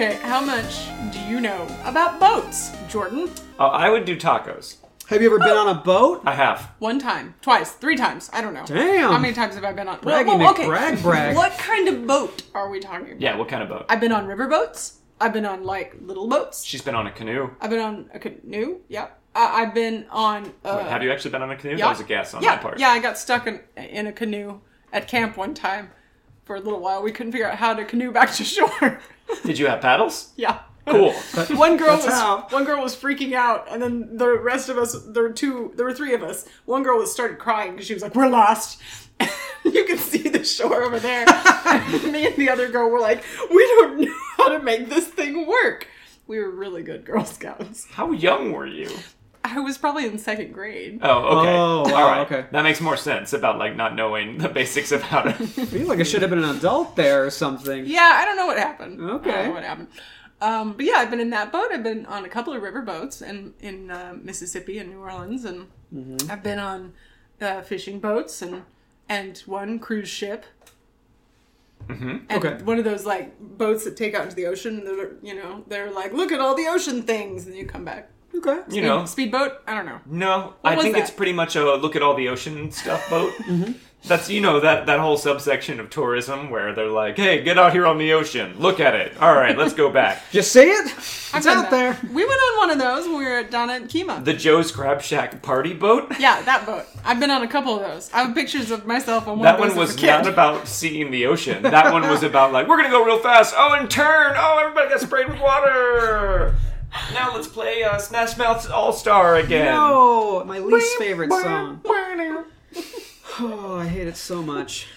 Okay, how much do you know about boats, Jordan? Uh, I would do tacos. Have you ever been on a boat? I have. One time, twice, three times. I don't know. Damn. How many times have I been on? Braggy Well, well, okay. McBrag brag. What kind of boat are we talking about? Yeah, what kind of boat? I've been on river boats. I've been on like little boats. She's been on a canoe. I've been on a canoe. Yep. I I've been on. Uh, Wait, have you actually been on a canoe? yeah. That was a guess on yeah, my part. Yeah, I got stuck in in a canoe at camp one time for a little while. We couldn't figure out how to canoe back to shore. Did you have paddles? yeah. Cool. One girl That's was how. one girl was freaking out, and then the rest of us there were two there were three of us. One girl was started crying because she was like, "We're lost." you can see the shore over there. And me and the other girl were like, "We don't know how to make this thing work." We were really good Girl Scouts. How young were you? I was probably in second grade. Oh, okay. Oh, wow, All right. okay. That makes more sense about like not knowing the basics of how to. I feel like I should have been an adult there or something. Yeah, I don't know what happened. I don't Okay. know what happened. Um, but yeah, I've been in that boat. I've been on a couple of river boats in in uh, Mississippi and New Orleans, and Mm-hmm. I've been on uh, fishing boats and and one cruise ship. And Okay. one of those like boats that take out into the ocean. And they're you know they're like look at all the ocean things, and you come back. Okay. You know. speedboat. I don't know. No, I think that? it's pretty much a look at all the ocean stuff boat. Mm-hmm. That's you know that that whole subsection of tourism where they're like, "Hey, get out here on the ocean, look at it. All right, let's go back." Just see it? I've It's out there. We went on one of those when we were down at Kemah. The Joe's Crab Shack party boat. yeah, that boat. I've been on a couple of those. I have pictures of myself on one That of one was as a kid. not about seeing the ocean. That one was about like, we're gonna go real fast. Oh, and turn. Oh, everybody got sprayed with water. Now let's play uh, Smash Mouth All Star again. No, my least favorite song. Oh, I hate it so much.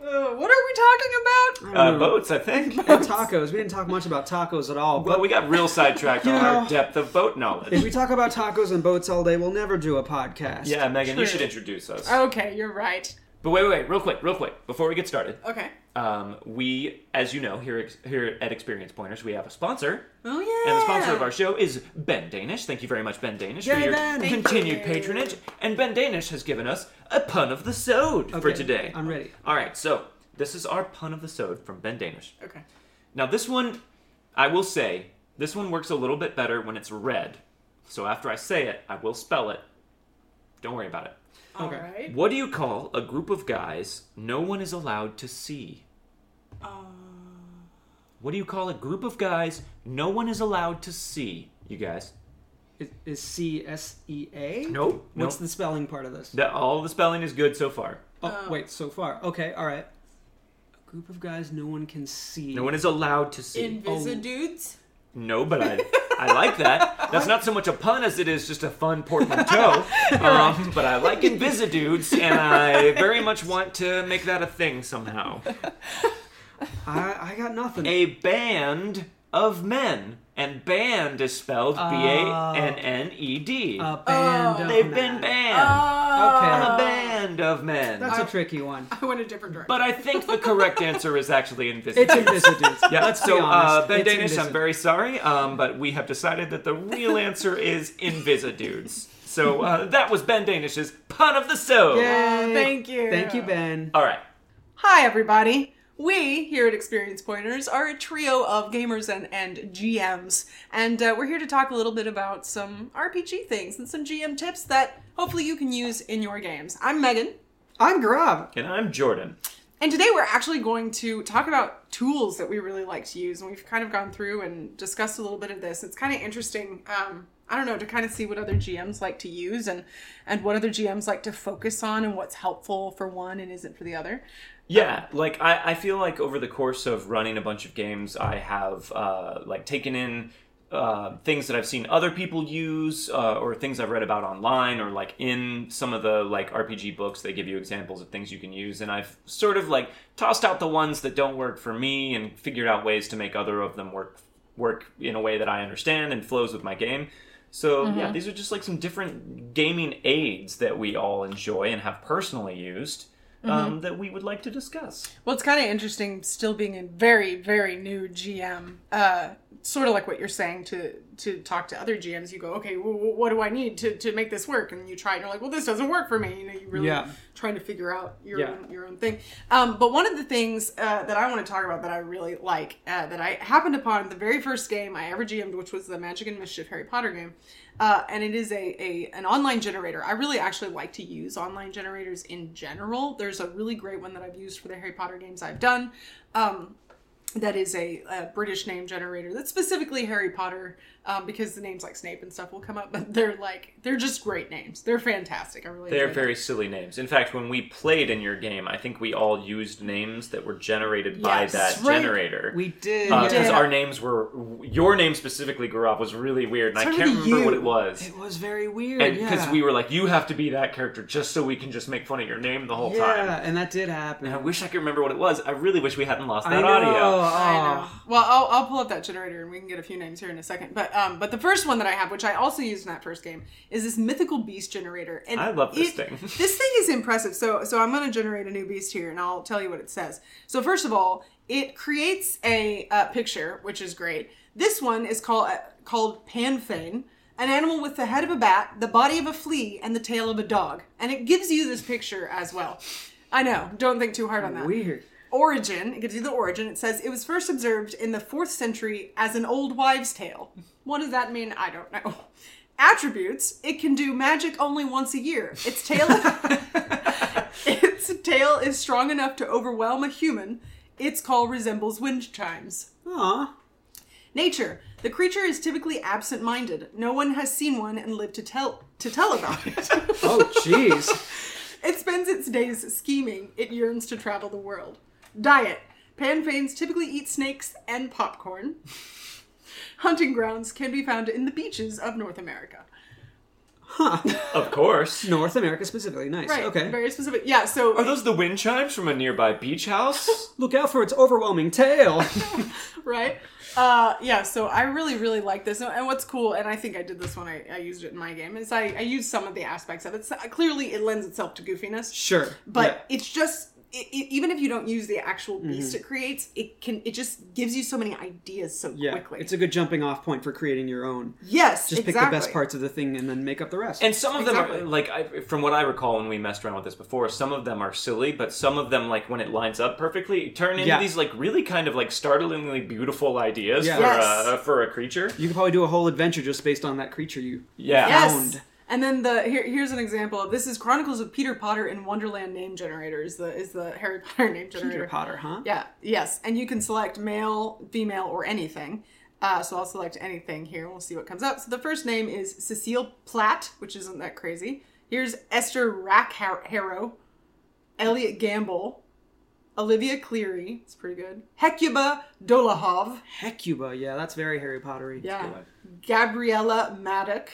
Uh, what are we talking about? I Uh, don't know. boats, I think. Tacos. We didn't talk much about tacos at all. Well, But we got real sidetracked on You our know- depth of boat knowledge. if knowledge. we talk about tacos and boats all day, we'll never do a podcast. Yeah, Meghan, you True. should introduce us. Okay, you're right. But wait, wait, wait, real quick, real quick, before we get started. Okay. Um, we, as you know, here here at Experience Pointers, we have a sponsor, Oh yeah. and the sponsor of our show is Ben Danish. Thank you very much, Ben Danish, for your Ben. Continued you. patronage. And Ben Danish has given us a pun of the sode for today. I'm ready. All right, so this is our pun of the sode from Ben Danish. Okay. Now, this one, I will say, this one works a little bit better when it's read. So after I say it, I will spell it. Don't worry about it. All Okay. right. What do you call a group of guys no one is allowed to see? Uh, What do you call a group of guys no one is allowed to see? You guys? Is, is C S E A? Nope. What's nope. the spelling part of this? That all the spelling is good so far. Oh, Oh. wait, so far. Okay, all right. A group of guys no one can see. No one is allowed to see. Invisa dudes. No, but I I like that. That's not so much a pun as it is just a fun portmanteau. Um, but I like Invisidudes, and I very much want to make that a thing somehow. I, I got nothing. A band of men, and band is spelled B A N N E D. a band of They've been men. banned. Okay. A band of men. That's a tricky one. I went a different direction. But I think the correct answer is actually Invisidudes. It's Invisidudes. Invisidudes. Yeah, Let's so be uh. Ben It's Danish, I'm Invisidudes. very sorry, um, but we have decided that the real answer is Invisidudes. So uh, that was Ben Danish's pun of the so. Yay. thank you. Thank you, Ben. All right. Hi, everybody. We here at Experience Pointers are a trio of gamers and, and GMs, and uh, we're here to talk a little bit about some RPG things and some GM tips that hopefully you can use in your games. I'm Meghan, I'm Gaurav. And I'm Jordan. and today we're actually going to talk about tools that we really like to use, and we've kind of gone through and discussed a little bit of this. It's kind of interesting. Um, I don't know to kind of see what other GMs like to use and and what other GMs like to focus on and what's helpful for one and isn't for the other. Yeah, like I, I feel like over the course of running a bunch of games, I have uh, like taken in uh, things that I've seen other people use, uh, or things I've read about online, or like in some of the like RPG books, they give you examples of things you can use, and I've sort of like tossed out the ones that don't work for me, and figured out ways to make other of them work work in a way that I understand and flows with my game. So yeah, these are just like some different gaming aids that we all enjoy and have personally used um, that we would like to discuss. Well, it's kind of interesting still being a very, very new GM. Uh, sort of like what you're saying to to talk to other GMs. You go, okay, well, what do I need to, to make this work? And you try, and you're like, well, this doesn't work for me. You know, you really Yeah. trying to figure out your Yeah. own, your own thing. Um, but one of the things uh, that I want to talk about that I really like uh, that I happened upon the very first game I ever GM'd, which was the Magic and Mischief Harry Potter game, uh, and it is a, a an online generator. I really actually like to use online generators in general. There's a really great one that I've used for the Harry Potter games I've done. Um, that is a, a British name generator that's specifically Harry Potter um, because the names like Snape and stuff will come up, but they're like they're just great names. They're fantastic. I really They're enjoy them. very silly names. In fact, when we played in your game, I think we all used names that were generated by that right. generator. We did. because did. our names were your name specifically grew was really weird, and I can't with remember you. what it was. It was very weird. And because yeah. we were like, you have to be that character just so we can just make fun of your name the whole yeah, time. Yeah, and that did happen. And I wish I could remember what it was. I really wish we hadn't lost I that know. audio. I know. Oh. Well, I'll, I'll pull up that generator and we can get a few names here in a second. But um, but the first one that I have, which I also used in that first game, is this mythical beast generator. And I love this it- thing. this thing is impressive. So so I'm going to generate a new beast here, and I'll tell you what it says. So first of all, it creates a uh, picture, which is great. This one is called uh, called Panfane. An animal with the head of a bat, the body of a flea, and the tail of a dog. And it gives you this picture as well. I know, don't think too hard on that Weird. Origin it gives you the origin it says it was first observed in the fourth century as an old wives tale what does that mean i don't know attributes it can do magic only once a year its tail its tail is strong enough to overwhelm a human its call resembles wind chimes Aw. nature the creature is typically absent-minded no one has seen one and lived to tell to tell about it Oh, jeez. It spends its days scheming. It yearns to travel the world. Diet. Panfanes typically eat snakes and popcorn. Hunting grounds can be found in the beaches of North America. Huh. Of course. North America specifically. Nice. Right. Okay. Very specific. Yeah, so Are those the wind chimes from a nearby beach house? Look out for its overwhelming tail. right? Uh, yeah, so I really, really like this. And what's cool, and I think I did this when I, I used it in my game, is I, I used some of the aspects of it. So, clearly, it lends itself to goofiness. sure. but it's just it, it, even if you don't use the actual Mm-hmm. beast it creates it can it just gives you so many ideas so yeah, quickly it's a good jumping off point for creating your own. yes Just pick the best parts of the thing and then make up the rest. And some of them Exactly. are like I, from what I recall when we messed around with this before. Some of them are silly, but some of them, like when it lines up perfectly, turn into Yeah. these like really kind of like startlingly beautiful ideas Yeah. for Yes. uh, for a creature. you could probably do a whole adventure just based on that creature you. Yeah. yes found. And then the here, here's an example of this is chronicles of peter potter in wonderland name generator is the is the harry potter name generator Peter Potter, huh? yeah yes and you can select male female or anything uh, so I'll select anything here we'll see what comes up. So the first name is Cecile Platt, which isn't that crazy. Here's Esther Rack-Harrow, Elliot Gamble, Olivia Cleary, it's pretty good. Hecuba Dolohov, Hecuba, yeah, that's very Harry Pottery. yeah. Gabriella Maddock,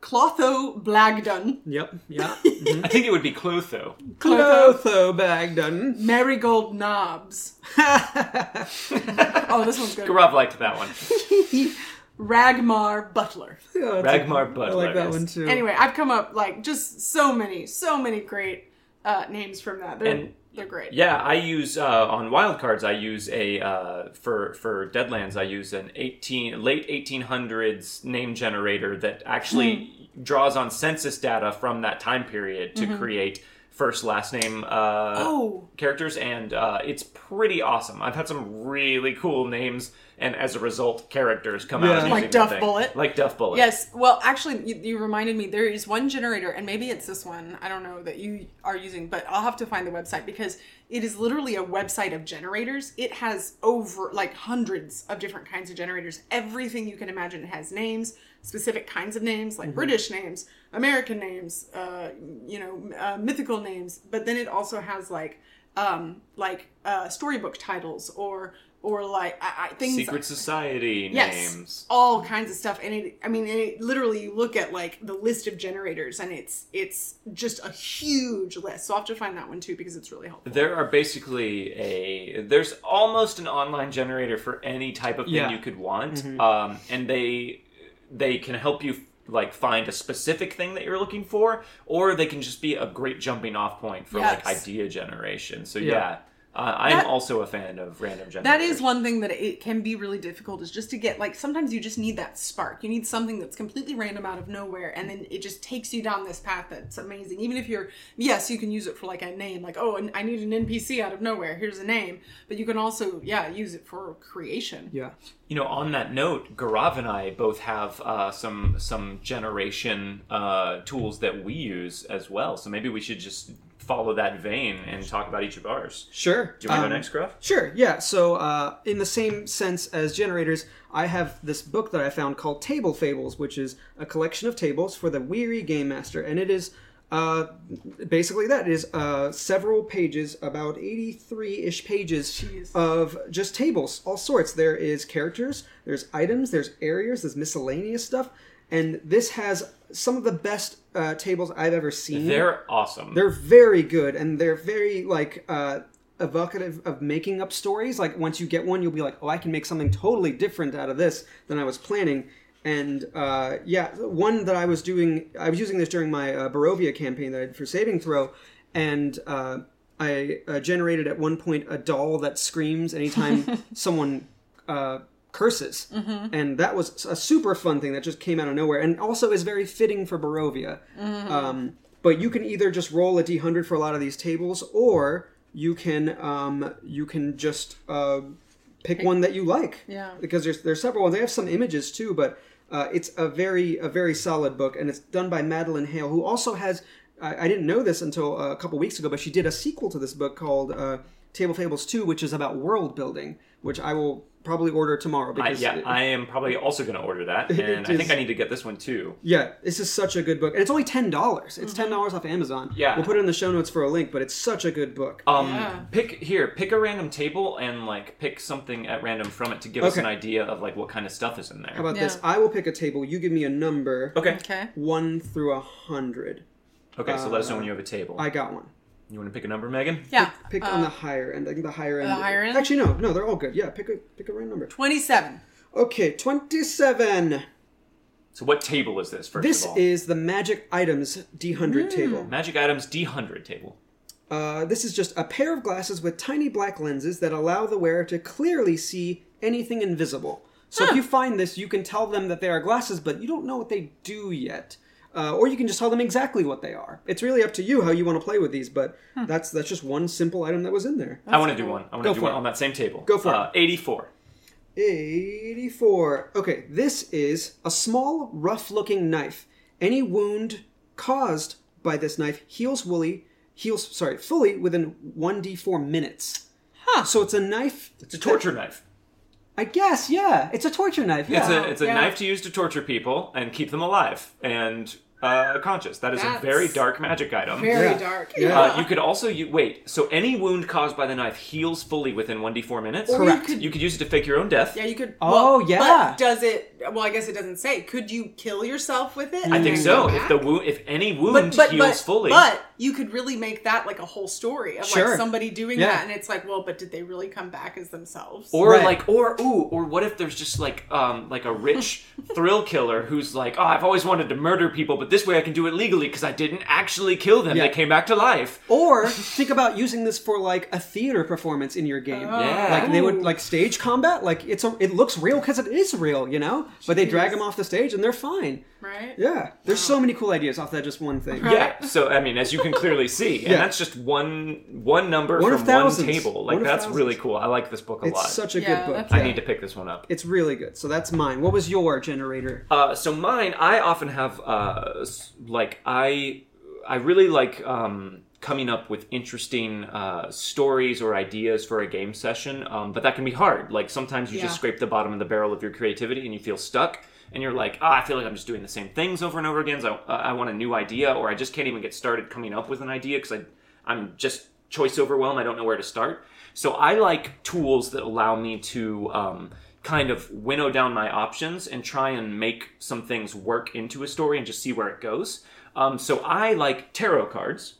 Clotho Blagdon, Yep. Yeah. I think it would be Clotho. Clotho Bagdon. Marigold Knobs. oh, this one's good. Gaurav liked that one. Ragmar Butler. Yeah, that's Ragmar a- Butler, I like that one too. Anyway, I've come up like just so many, so many great uh, names from that. They're, And- they're great. Yeah, I use uh, on wildcards. I use a uh, for for Deadlands. I use an eighteen late eighteen hundreds name generator that actually draws on census data from that time period to create first last name uh, Oh. characters, and uh, it's pretty awesome. I've had some really cool names, and as a result, characters come Yeah. out using Like Duff. Bullet? like Duff Bullet. Yes. Well, actually, you, you reminded me. There is one generator, and maybe it's this one. I don't know that you are using, but I'll have to find the website because it is literally a website of generators. It has over like hundreds of different kinds of generators. Everything you can imagine. It has names, specific kinds of names, like British names, American names, uh, you know, uh, mythical names. But then it also has like, um, like uh, storybook titles or or like I, I, things Secret Society yes, names. all kinds of stuff. And it, I mean, it literally you look at like the list of generators, and it's it's just a huge list. So I'll have to find that one too because it's really helpful. There are basically a there's almost an online generator for any type of thing Yeah. you could want, Mm-hmm. um, and they they can help you like find a specific thing that you're looking for, or they can just be a great jumping off point for like idea generation. So Yeah. yeah. Uh, I'm That- also a fan of random generators. That is one thing that it can be really difficult is just to get like sometimes you just need that spark. You need something that's completely random out of nowhere and then it just takes you down this path that's amazing. Even if you're yes, you can use it for like a name like oh, I need an NPC out of nowhere. Here's a name. But you can also yeah, use it for creation. Yeah. You know, on that note, Gaurav and I both have uh, some some generation uh, tools that we use as well. So maybe we should just follow that vein and talk about each of ours. Sure. Do you want to Um, go next, Gaurav? Sure, yeah. So, uh, in the same sense as generators, I have this book that I found called Table Fables, which is a collection of tables for the weary game master, and it is uh, basically that. It is uh, several pages, about eighty-three-ish pages Jeez. of just tables, all sorts. There is characters, there's items, there's areas, there's miscellaneous stuff, and this has some of the best uh, tables I've ever seen. They're awesome. They're very good, and they're very like uh, evocative of making up stories. Like once you get one, you'll be like, "Oh, I can make something totally different out of this than I was planning." And uh, yeah, one that I was doing, I was using this during my uh, Barovia campaign that I did for Saving Throw, and uh, I uh, generated at one point a doll that screams anytime someone curses, and that was a super fun thing that just came out of nowhere, and also is very fitting for Barovia. Um, but you can either just roll a d100 for a lot of these tables, or you can um, you can just uh, pick one that you like. Yeah. Because there's there's several ones. They have some images too, but uh, it's a very a very solid book, and it's done by Madeline Hale, who also has. I, I didn't know this until a couple weeks ago, but she did a sequel to this book called uh, Table Fables Two, which is about world building, which I will probably order tomorrow I, because yeah, it- I am probably also going to order that, It and I think I need to get this one too. Yeah, this is such a good book, and it's only ten dollars. It's ten dollars off Amazon. Yeah. we'll put it in the show notes for a link, but it's such a good book. Um, Yeah. pick here, pick a random table and like pick something at random from it to give us an idea of like what kind of stuff is in there. How about this? I will pick a table. You give me a number. okay. Okay. One through a hundred. Okay, so let us know Uh, when you have a table. I got one. You want to pick a number, Meghan? Yeah. Pick uh, on the higher end. I think the higher end. The higher end? Actually, no, no, they're all good. Yeah, pick a pick a random number. 27. Okay, twenty-seven. So what table is this first This of all? this is the magic items D100 table. Magic Items D100 table. Uh, this is just a pair of glasses with tiny black lenses that allow the wearer to clearly see anything invisible. So if you find this, you can tell them that they are glasses, but you don't know what they do yet. Uh, or you can just tell them exactly what they are. It's really up to you how you want to play with these, but that's that's just one simple item that was in there. I want to do one. I want to do one it. on that same table. Go for it. uh, 84. 84. Okay, this is a small, rough looking knife. Any wound caused by this knife heals woolly, heals, sorry, fully within 1d4 minutes. Huh. So it's a knife. It's a torture knife. I guess, yeah. It's a torture knife. Yeah. It's a it's a Yeah. knife to use to torture people and keep them alive and uh, conscious. That is That's a very dark magic item. Very Yeah. dark. Yeah. Uh, you could also you wait. So any wound caused by the knife heals fully within one d four minutes. Or you Correct. could- You could use it to fake your own death. Yeah, you could. Oh, well, yeah. But does it? Well, I guess it doesn't say. Could you kill yourself with it? I think so. If the wound, if any wound but, but, heals but, fully, But you could really make that like a whole story of Sure. like somebody doing Yeah. that, and it's like, well, but did they really come back as themselves? or Right. like, or ooh, or what if there's just like, um, like a rich thrill killer who's like, oh, I've always wanted to murder people, but this way I can do it legally because I didn't actually kill them. Yeah. They came back to life. Or think about using this for like a theater performance in your game. Yeah. Like they would like stage combat. Like it's a, it looks real because it is real, you know. But they drag them off the stage and they're fine. right? Yeah, there's so many cool ideas off that just one thing. Yeah. So I mean, as you can clearly see, and Yeah. that's just one one number One from thousands. one table. Like One that's thousands. really cool. I like this book a It's lot. It's such a Yeah, good book. I need to pick this one up. It's really good. So that's mine. What was your generator? Uh, so mine, I often have uh, s- like I I really like um, coming up with interesting uh, stories or ideas for a game session, um, but that can be hard. Like sometimes you Yeah. just scrape the bottom of the barrel of your creativity and you feel stuck. And you're like, ah, I feel like I'm just doing the same things over and over again. So I, I want a new idea, or I just can't even get started coming up with an idea because I I'm just choice overwhelmed. I don't know where to start. So I like tools that allow me to um, kind of winnow down my options and try and make some things work into a story and just see where it goes. Um, so I like tarot cards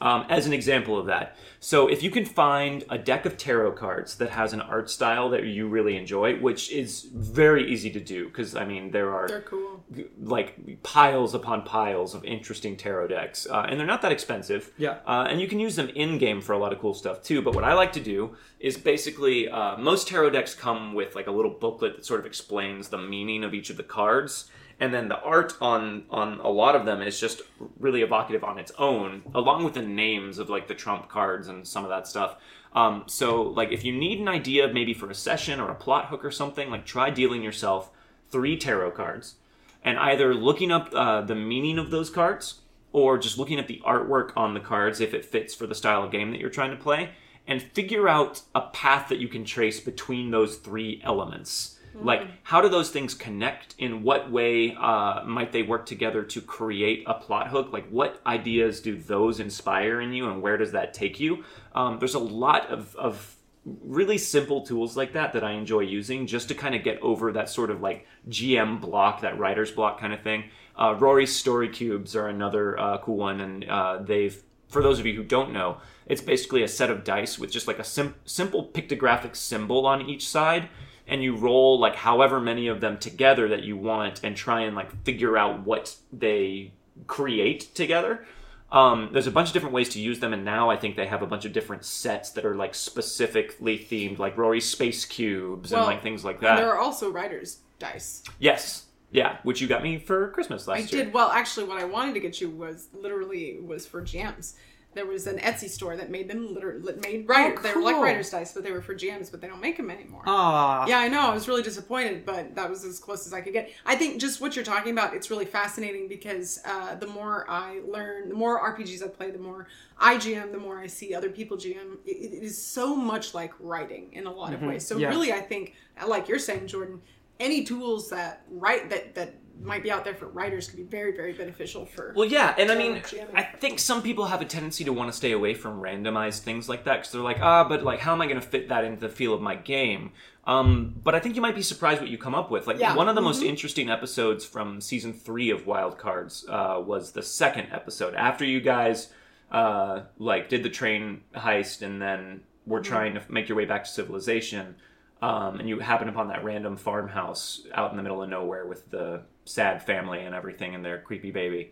Um, as an example of that. So, if you can find a deck of tarot cards that has an art style that you really enjoy, which is very easy to do, because I mean, there are cool. like piles upon piles of interesting tarot decks, uh, and they're not that expensive. Yeah. uh, and you can use them in game for a lot of cool stuff too. But what I like to do is basically uh, most tarot decks come with like a little booklet that sort of explains the meaning of each of the cards, and then the art on on a lot of them is just really evocative on its own, along with the names of like the trump cards and some of that stuff. Um, so like if you need an idea maybe for a session or a plot hook or something, like try dealing yourself three tarot cards and either looking up uh, the meaning of those cards or just looking at the artwork on the cards if it fits for the style of game that you're trying to play and figure out a path that you can trace between those three elements like how do those things connect in what way uh, might they work together to create a plot hook like what ideas do those inspire in you and where does that take you um, there's a lot of, of really simple tools like that that I enjoy using just to kind of get over that sort of like GM block, that writer's block kind of thing. Uh, Rory's story cubes are another uh, cool one, and uh, they've, for those of you who don't know, it's basically a set of dice with just like a sim- simple pictographic symbol on each side. And you roll like however many of them together that you want and try and like figure out what they create together. Um, there's a bunch of different ways to use them, and now I think they have a bunch of different sets that are like specifically themed, like Rory's space cubes and like things like And that. there are also writer's dice. Yes, yeah, which you got me for Christmas last I year. I did well. Actually, what I wanted to get you was literally was for GMs. There was an Etsy store that made them literally made writer. Oh, They were like writer's dice, but they were for GMs. But they don't make them anymore. Ah, Yeah, I know. I was really disappointed, but that was as close as I could get. I think just what you're talking about, it's really fascinating because uh, the more I learn, the more RPGs I play, the more I GM, the more I see other people GM. It, it is so much like writing in a lot of ways. So Yeah. really, I think, like you're saying, Jordan, any tools that write that that might be out there for writers could be very, very beneficial for. Well, yeah, and I mean. I think some people have a tendency to want to stay away from randomized things like that because they're like, ah, but like, how am I going to fit that into the feel of my game? Um, but I think you might be surprised what you come up with. Like, Yeah. one of the most Mhm. interesting episodes from season three of Wild Cards uh, was the second episode after you guys uh, like did the train heist and then were trying to make your way back to civilization. Um, and you happen upon that random farmhouse out in the middle of nowhere with the sad family and everything and their creepy baby.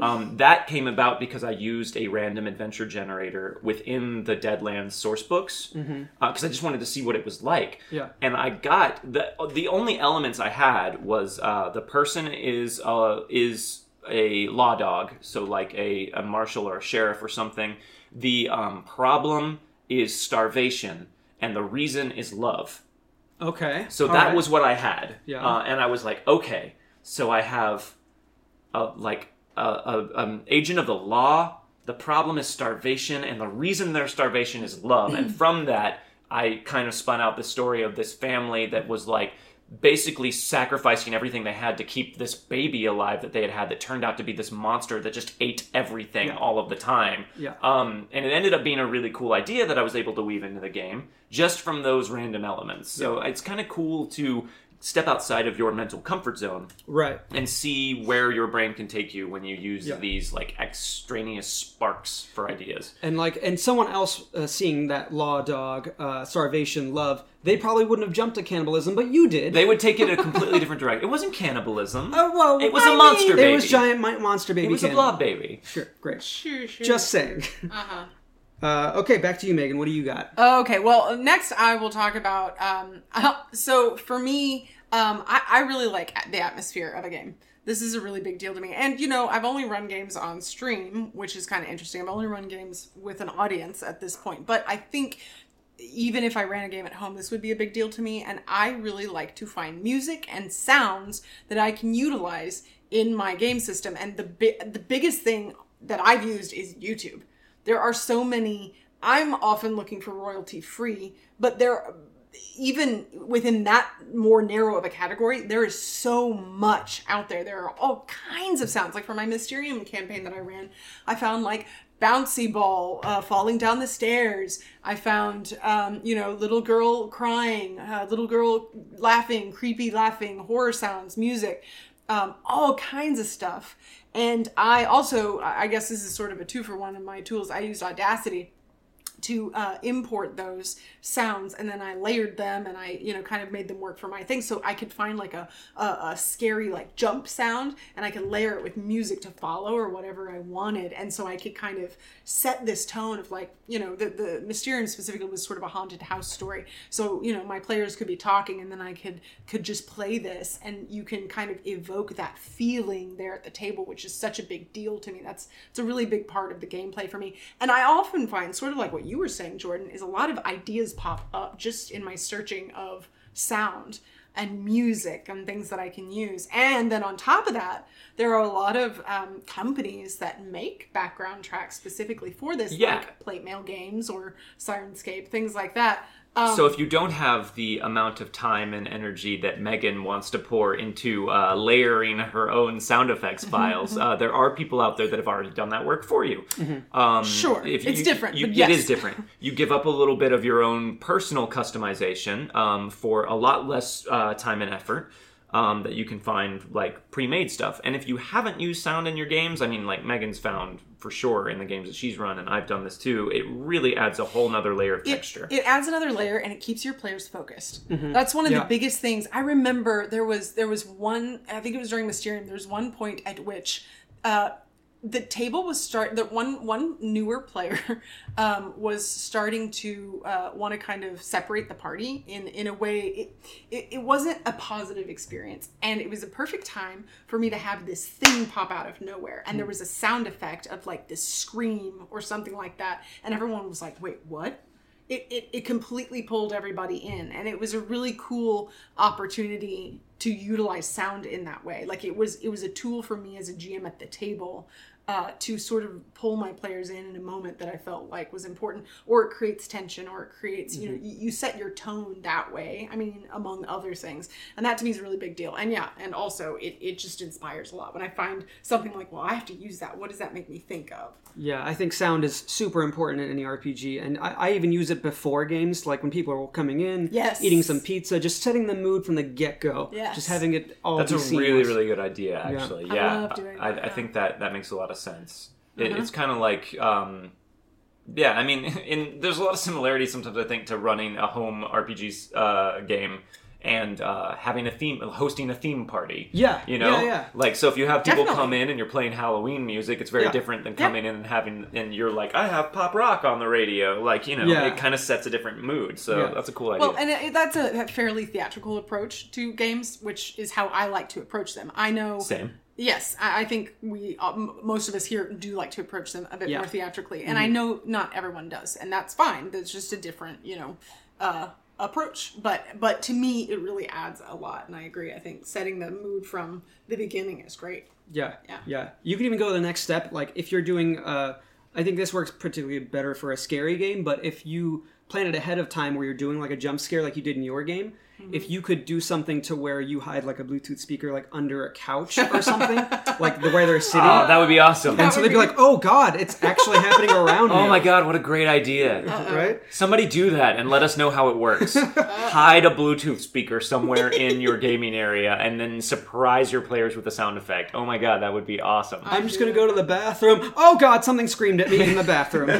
Um, that came about because I used a random adventure generator within the Deadlands source books because I just wanted to see what it was like. Yeah. And I got the the only elements I had was uh, the person is uh, is a law dog, so like a, a marshal or a sheriff or something. The um, problem is starvation, and the reason is love. okay. So All that right. was what I had. Yeah. Uh, and I was like, okay, so I have a, like a, a, an agent of the law. The problem is starvation, and the reason their starvation is love. and from that, I kind of spun out the story of this family that was like basically sacrificing everything they had to keep this baby alive that they had had that turned out to be this monster that just ate everything Yeah. all of the time. Yeah. Um, and it ended up being a really cool idea that I was able to weave into the game just from those random elements. So it's kind of cool to step outside of your mental comfort zone right. and see where your brain can take you when you use Yeah. these like extraneous sparks for ideas. And like, and someone else uh, seeing that law dog, uh, starvation, love, they probably wouldn't have jumped to cannibalism, but you did. They would take it a completely different direction. It wasn't cannibalism. Oh well, It was a a monster It baby. It was giant monster baby. it was a blob baby. Sure, great. Sure, sure. Just saying. uh-huh. Uh, okay, back to you, Meghan. What do you got? Okay, well, next I will talk about. Um, so for me, um, I, I really like the atmosphere of a game. This is a really big deal to me. And, you know, I've only run games on stream, which is kind of interesting. I've only run games with an audience at this point. But I think even if I ran a game at home, this would be a big deal to me. And I really like to find music and sounds that I can utilize in my game system. And the bi- the biggest thing that I've used is YouTube. There are so many. I'm often looking for royalty free, but there, even within that more narrow of a category, there is so much out there. There are all kinds of sounds. Like for my Mysterium campaign that I ran, I found like bouncy ball uh, falling down the stairs. I found, um, you know, little girl crying, uh, little girl laughing, creepy laughing, horror sounds, music. Um, all kinds of stuff. And I also, I guess this is sort of a two for one of my tools. I used Audacity to uh, import those sounds and then I layered them and I you know kind of made them work for my thing. So I could find like a, a, a scary like jump sound and I could layer it with music to follow or whatever I wanted. And so I could kind of set this tone of like you know the the Mysterium specifically was sort of a haunted house story. So you know my players could be talking and then I could could just play this and you can kind of evoke that feeling there at the table which is such a big deal to me. That's it's a really big part of the gameplay for me. And I often find sort of like what you were saying, Jordan, is a lot of ideas pop up just in my searching of sound and music and things that I can use. And then on top of that, there are a lot of um, companies that make background tracks specifically for this, Yeah. like Plate Mail Games or Syrinscape, things like that. Um, so if you don't have the amount of time and energy that Meghan wants to pour into uh, layering her own sound effects Mm-hmm, files, uh, there are people out there that have already done that work for you. Um, Sure. It's different, you- but yes. is different. You give up a little bit of your own personal customization um, for a lot less uh, time and effort. Um, that you can find like pre-made stuff, and if you haven't used sound in your games, I mean, like Meghan's found for sure in the games that she's run, and I've done this too. It really adds a whole nother layer of it, texture. it adds another layer and it keeps your players focused. That's one of Yeah. the biggest things. I remember there was there was one I think it was during Mysterium, there was one point at which uh the table was start that one one newer player um, was starting to uh, want to kind of separate the party in in a way it, it it wasn't a positive experience. And it was a perfect time for me to have this thing pop out of nowhere. And there was a sound effect of like this scream or something like that. And everyone was like wait what? It, it, it completely pulled everybody in. And it was a really cool opportunity to utilize sound in that way. Like it was it was a tool for me as a gm at the table uh, to sort of pull my players in in a moment that I felt like was important, or it creates tension, or it creates you know you, you set your tone that way. I mean, among other things, and that to me is a really big deal. And yeah, and also it, it just inspires a lot when I find something like, well, I have to use that. What does that make me think of? Yeah, I think sound is super important in any RPG, and I, I even use it before games, like when people are coming in, Yes. eating some pizza, just setting the mood from the get go. Yes. just having it all. That's a seamless. really, really good idea, actually. I Yeah, love doing I, that, I yeah. Uh-huh. think that that makes a lot of sense. It, it's kind of like, um, yeah, I mean, in there's a lot of similarities sometimes I think to running a home RPG uh, game and uh, having a theme, hosting a theme party. Yeah, you know, yeah, yeah. like so if you have people Definitely. come in and you're playing Halloween music, it's very Yeah. different than Yeah. coming in and having and you're like, I have pop rock on the radio. Like you know, Yeah. it kind of sets a different mood. So Yeah. that's a cool idea. Well, and it, that's a fairly theatrical approach to games, which is how I like to approach them. I know. Same. Yes, I I think we uh, m- most of us here do like to approach them a bit Yeah. more theatrically, and I know not everyone does, and that's fine. That's just a different, you know, uh, approach. But but to me, it really adds a lot, and I agree. I think setting the mood from the beginning is great. Yeah, Yeah. yeah. You can even go to the next step. Like if you're doing, uh, I think this works particularly better for a scary game. But if you plan it ahead of time, where you're doing like a jump scare, like you did in your game, Mm-hmm. if you could do something to where you hide like a Bluetooth speaker like under a couch or something, like the way they're sitting. oh, that would be awesome. and so they'd be like, "Oh God, it's actually happening around Oh me." my god, what a great idea. Right? Somebody do that and let us know how it works. Hide a Bluetooth speaker somewhere in your gaming area and then surprise your players with a sound effect. Oh my god, that would be awesome. I'm just gonna go to the bathroom. Oh God, something screamed at me in the bathroom.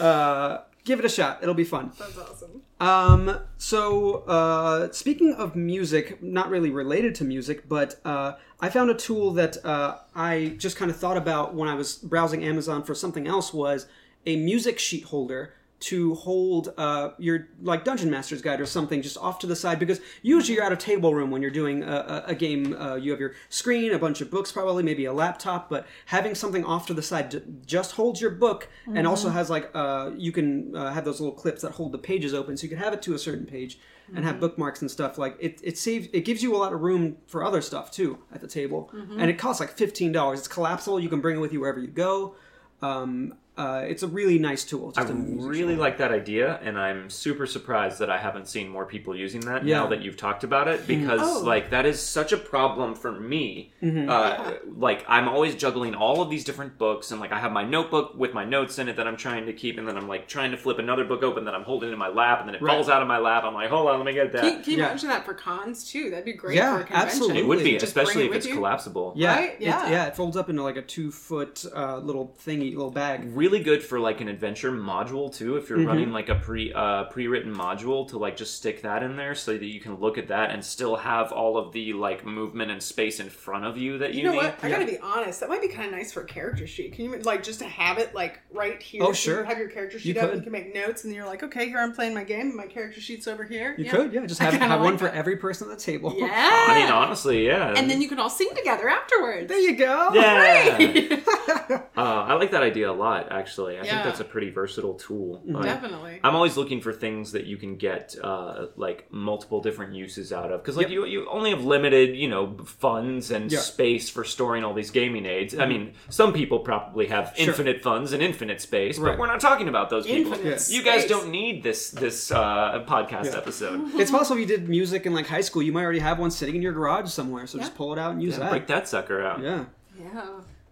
uh, give it a shot. It'll be fun. That's awesome. Um, so, uh, speaking of music, not really related to music, but uh, I found a tool that uh, I just kind of thought about when I was browsing Amazon for something else was a music sheet holder to hold uh, your like dungeon master's guide or something just off to the side because usually you're at a table room when you're doing a, a, a game uh, you have your screen a bunch of books probably maybe a laptop but having something off to the side j- just holds your book and also has like uh, you can uh, have those little clips that hold the pages open so you can have it to a certain page and have bookmarks and stuff like it it saves it gives you a lot of room for other stuff too at the table and it costs like $15 it's collapsible you can bring it with you wherever you go um, uh, it's a really nice tool. I Just a really tool. like that idea, and I'm super surprised that I haven't seen more people using that Yeah. now that you've talked about it. Because Oh. like that is such a problem for me. Mm-hmm. Uh, like I'm always juggling all of these different books, and like I have my notebook with my notes in it that I'm trying to keep, and then I'm like trying to flip another book open that I'm holding in my lap, and then it Right. falls out of my lap. I'm like, hold on, let me get that. Can, can you Yeah. imagine that for cons too? That'd be great Yeah, for a convention. absolutely. it would be, Just especially it if it's you. collapsible. Yeah, Right? it- Yeah. yeah. It folds up into like a two foot uh, little thingy, little bag. really good for like an adventure module too if you're Mm-hmm. running like a pre uh, pre-written module to like just stick that in there so that you can look at that and still have all of the like movement and space in front of you that you, You know need what? I gotta be honest. That might be kind of nice for a character sheet. Can you like just to have it like right here? Oh, so sure. you have your character sheet You up. could. And you can make notes, and you're like, okay, here I'm playing my game. and My character sheet's over here. You could, yeah, just I have, kinda one like for every person at the table. Yeah. i mean honestly yeah and then you can all sing together afterwards. There you go. yeah Great. uh, i like that idea a lot actually i think that's a pretty versatile tool Like, Definitely. I'm always looking for things that you can get uh, like multiple different uses out of because like Yep. you you only have limited you know funds and Yeah. Mm-hmm. space for storing all these gaming aids. I mean, some people probably have Sure. infinite funds and infinite space, Right. but we're not talking about those people. Infinite You guys space. don't need this this uh, podcast Yeah. episode. It's possible if you did music in like high school, you might already have one sitting in your garage somewhere. So just pull it out and use Yeah, that. break that sucker out. Yeah, Yeah.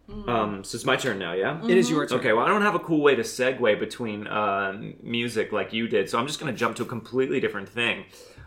Um, so it's my turn now, yeah. it is your turn. Okay, well, I don't have a cool way to segue between uh, music like you did, so I'm just going to jump to a completely different thing.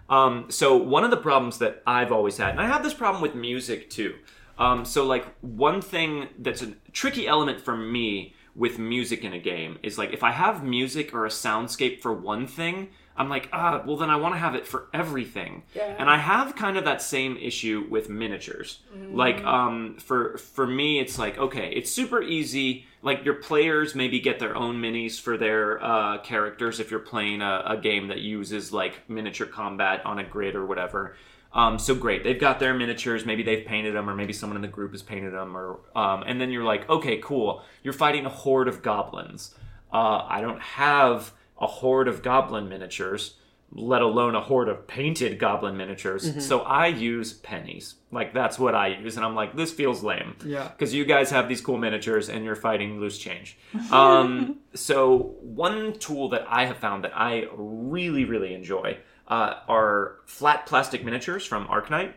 Um, so, one of the problems that I've always had, and I have this problem with music too. Um, so, like, one thing that's a tricky element for me with music in a game is like if I have music or a soundscape for one thing, I'm like, ah, well, then I want to have it for everything. Yeah. And I have kind of that same issue with miniatures. Like, um, for for me, it's like, okay, it's super easy. Like your players maybe get their own minis for their uh, characters if you're playing a, a game that uses like miniature combat on a grid or whatever. Um, so great, they've got their miniatures. Maybe they've painted them, or maybe someone in the group has painted them, or um, and then you're like, okay, cool. You're fighting a horde of goblins. Uh, I don't have a horde of goblin miniatures, let alone a horde of painted goblin miniatures. So I use pennies. Like that's what I use, and I'm like, this feels lame. Yeah. Because you guys have these cool miniatures, and you're fighting loose change. Um, so one tool that I have found that I really, really enjoy uh, are flat plastic miniatures from Arcknight.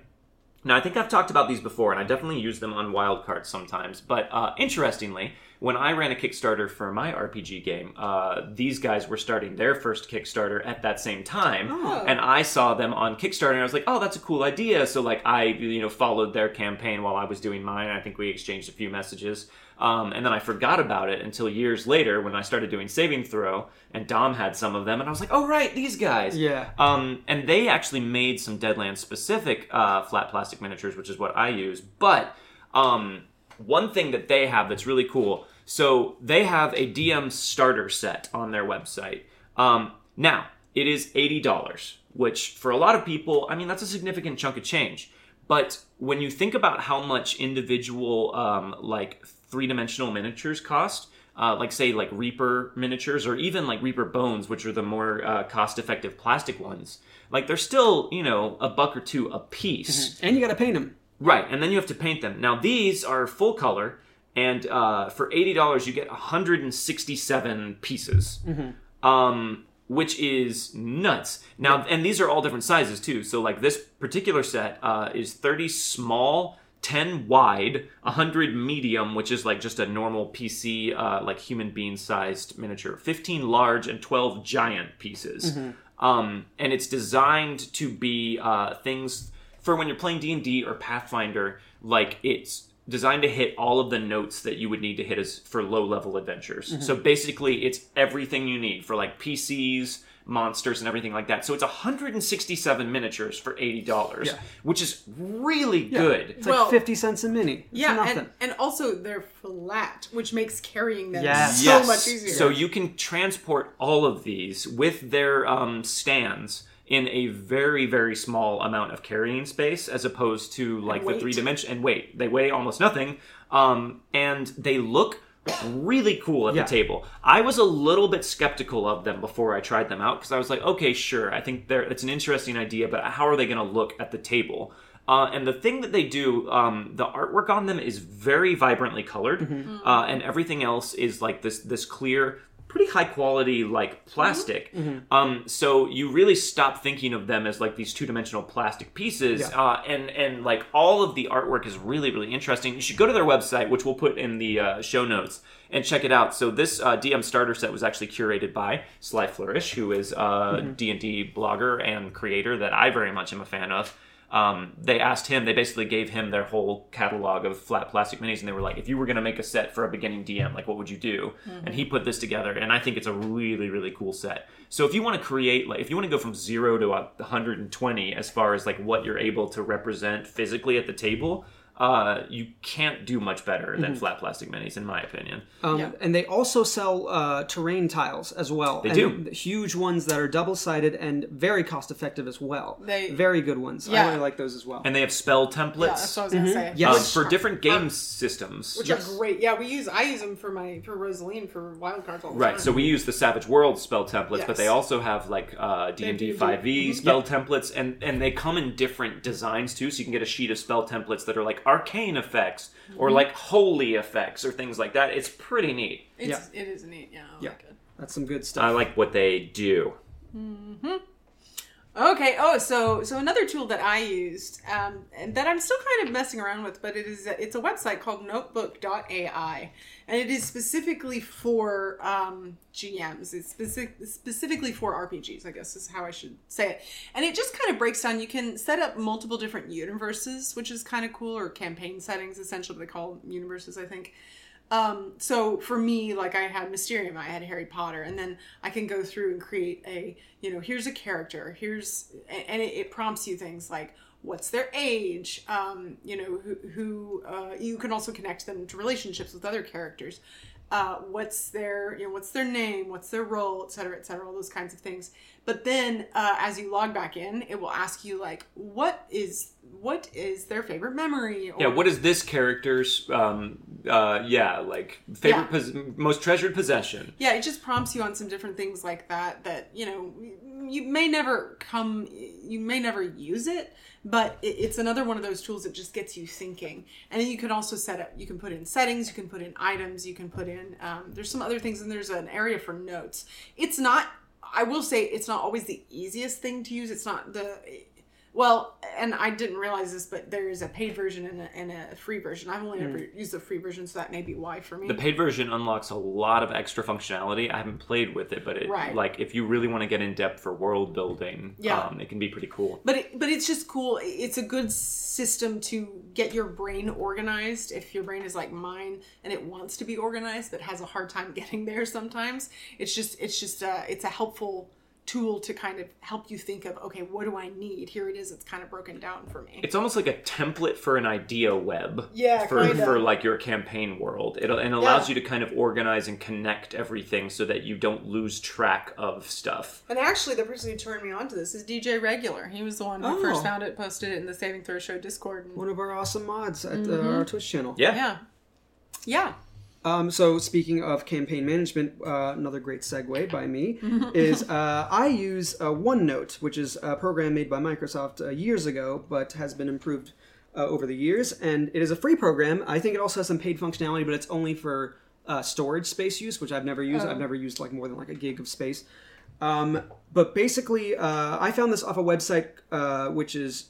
Now, I think I've talked about these before, and I definitely use them on Wild wildcards sometimes. But uh, interestingly, when I ran a Kickstarter for my RPG game, uh, these guys were starting their first Kickstarter at that same time, Oh. and I saw them on Kickstarter, and I was like, "Oh, that's a cool idea." So, like, I you know followed their campaign while I was doing mine. I think we exchanged a few messages, um, and then I forgot about it until years later when I started doing Saving Throw, and Dom had some of them, and I was like, "Oh, right, these guys." Yeah. Um, and they actually made some Deadlands specific uh, flat plastic miniatures, which is what I use. But um, one thing that they have that's really cool so they have a DM starter set on their website. Um, now, it is $80, which for a lot of people, I mean, that's a significant chunk of change. But when you think about how much individual, um, like, three dimensional miniatures cost, uh, like say like Reaper miniatures or even like Reaper bones, which are the more uh, cost-effective plastic ones. Like they're still you know a buck or two a piece, And you got to paint them. right? And then you have to paint them. Now these are full color, and uh, for eighty dollars you get 167 pieces, um, which is nuts. Now and these are all different sizes too. So like this particular set uh, is 30 small. 10 wide, 100 medium, which is like just a normal PC, uh, like human being sized miniature, 15 large, and 12 giant pieces. Um, and it's designed to be uh, things for when you're playing D&D or Pathfinder, like it's designed to hit all of the notes that you would need to hit as for low level adventures. So basically it's everything you need for like PCs, monsters and everything like that. So it's 167 miniatures for $80, Yeah. which is really good. It's like Well, 50 cents a mini. It's Yeah, nothing. and, and also they're flat, which makes carrying them Yes. so Yes. much easier. So you can transport all of these with their um, stands in a very very small amount of carrying space, as opposed to like the three dimension and weight. They weigh almost nothing, um, and they look really cool at Yeah. the table. I was a little bit skeptical of them before I tried them out because I was like, okay, sure, I think they're it's an interesting idea, but how are they going to look at the table? Uh, and the thing that they do, um, the artwork on them is very vibrantly colored, uh, and everything else is like this this clear, pretty high quality like plastic. Um, so you really stop thinking of them as like these two dimensional plastic pieces, Yeah. uh, and and like all of the artwork is really really interesting. You should go to their website, which we'll put in the uh, show notes, and check it out. So this uh, DM starter set was actually curated by Sly Flourish, who is a D and D blogger and creator that I very much am a fan of. Um, they asked him, they basically gave him their whole catalog of flat plastic minis, and they were like, if you were going to make a set for a beginning DM, like what would you do? And he put this together, and I think it's a really, really cool set. So if you want to create, like, if you want to go from zero to a 120 as far as like what you're able to represent physically at the table, uh, you can't do much better than flat plastic minis, in my opinion. Um, Yeah. And they also sell uh, terrain tiles as well. They do. Huge ones that are double sided and very cost effective as well. They- very good ones. I Yeah. really like those as well. And they have spell templates Yeah, that's what I was gonna say. Yes. um, for different game systems. which Yes. are great. Yeah, we use I use them for my for Rosaline for wild cards all the Right, time. so we use the Savage World spell templates, Yes. but they also have like uh, D and D five E Mhm. spell templates, and and they come in different designs too. So you can get a sheet of spell templates that are like arcane effects Mm-hmm. or like holy effects or things like that. It's pretty neat. it's it is neat. Yeah, I Yeah. like it. That's some good stuff. I like what they do. Okay. Oh, so so another tool that I used um, and that I'm still kind of messing around with, but it is it's a website called Notebook.ai, and it is specifically for um, GMs. It's specific, specifically for RPGs, I guess is how I should say it. And it just kind of breaks down. You can set up multiple different universes, which is kind of cool, or campaign settings. Essentially, they call universes, I think. Um, so for me, like I had Mysterium, I had Harry Potter, and then I can go through and create a, you know, here's a character, here's, and it, it prompts you things like what's their age, um, you know, who, who uh, you can also connect them to relationships with other characters. Uh, what's their, you know, what's their name, what's their role, et cetera, et cetera, all those kinds of things. But then uh, as you log back in, it will ask you like, what is, what is their favorite memory? Or, Yeah, what is this character's um uh yeah, like favorite Yeah. pos- most treasured possession? yeah it just prompts you on some different things like that that you know you may never come you may never use it but it, it's another one of those tools that just gets you thinking and then you can also set up you can put in settings you can put in items you can put in um, there's some other things and there's an area for notes it's not i will say it's not always the easiest thing to use. It's not the well, and I didn't realize this, but there is a paid version and a, and a free version. I've only ever used the free version, so that may be why for me. The paid version unlocks a lot of extra functionality. I haven't played with it, but it Right. like if you really want to get in depth for world building, Yeah. um, it can be pretty cool. but it, but it's just cool. It's a good system to get your brain organized. If your brain is like mine and it wants to be organized but has a hard time getting there sometimes, it's just it's just uh, it's a helpful tool to kind of help you think of okay, what do I need? Here it is. It's kind of broken down for me. It's almost like a template for an idea web. Yeah, for kinda. for like your campaign world. It and allows Yeah. you to kind of organize and connect everything so that you don't lose track of stuff. And actually, the person who turned me on to this is DJ Regular. He was the one who Oh. first found it, posted it in the Saving Throw Show Discord. And, One of our awesome mods at uh, our Twitch channel. Yeah. yeah, yeah. Um, so speaking of campaign management, uh, another great segue by me is uh, I use uh, OneNote, which is a program made by Microsoft uh, years ago, but has been improved uh, over the years, and it is a free program. I think it also has some paid functionality, but it's only for uh, storage space use, which I've never used. I've never used like more than like a gig of space. Um, but basically, uh, I found this off a website uh, which is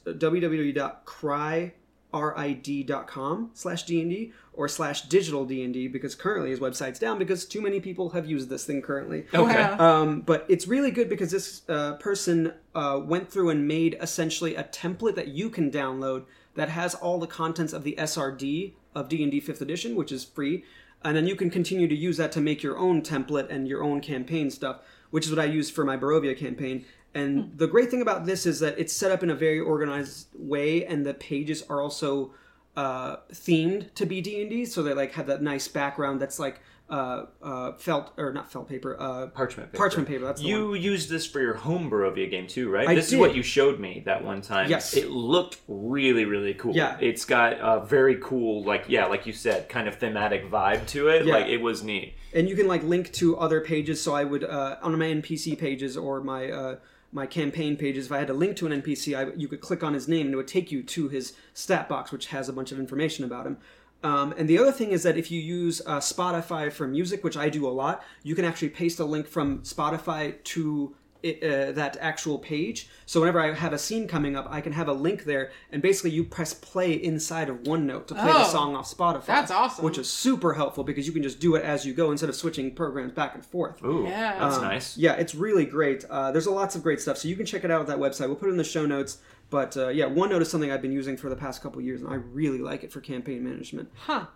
www.cryrid.com slash D&D or slash digital D&D because currently his website's down because too many people have used this thing currently. Okay. Wow. Um, but it's really good because this uh, person uh, went through and made essentially a template that you can download that has all the contents of the SRD of D&D 5th edition, which is free. And then you can continue to use that to make your own template and your own campaign stuff, which is what I use for my Barovia campaign. And the great thing about this is that it's set up in a very organized way, and the pages are also uh, themed to be D and D, so they like have that nice background that's like uh, uh, felt or not felt paper, uh, Parchment paper. Parchment paper. That's the You one. used this for your home Barovia game too, right? I this did. is what you showed me that one time. Yes. It looked really, really cool. Yeah. It's got a very cool, like yeah, like you said, kind of thematic vibe to it. Yeah. Like it was neat. and you can like link to other pages. So I would uh, on my NPC pages or my uh, my campaign pages, if I had to link to an NPC, I, you could click on his name and it would take you to his stat box, which has a bunch of information about him. Um, and the other thing is that if you use uh, Spotify for music, which I do a lot, you can actually paste a link from Spotify to it, uh, that actual page. So whenever I have a scene coming up, I can have a link there, and basically you press play inside of OneNote to play the Oh, song off Spotify. that's awesome. Which is super helpful because you can just do it as you go instead of switching programs back and forth. Ooh, Yeah. that's Um, nice. Yeah, it's really great. Uh, there's a lots of great stuff, so you can check it out at that website. We'll put it in the show notes. But uh, yeah, OneNote is something I've been using for the past couple years, and I really like it for campaign management. Huh.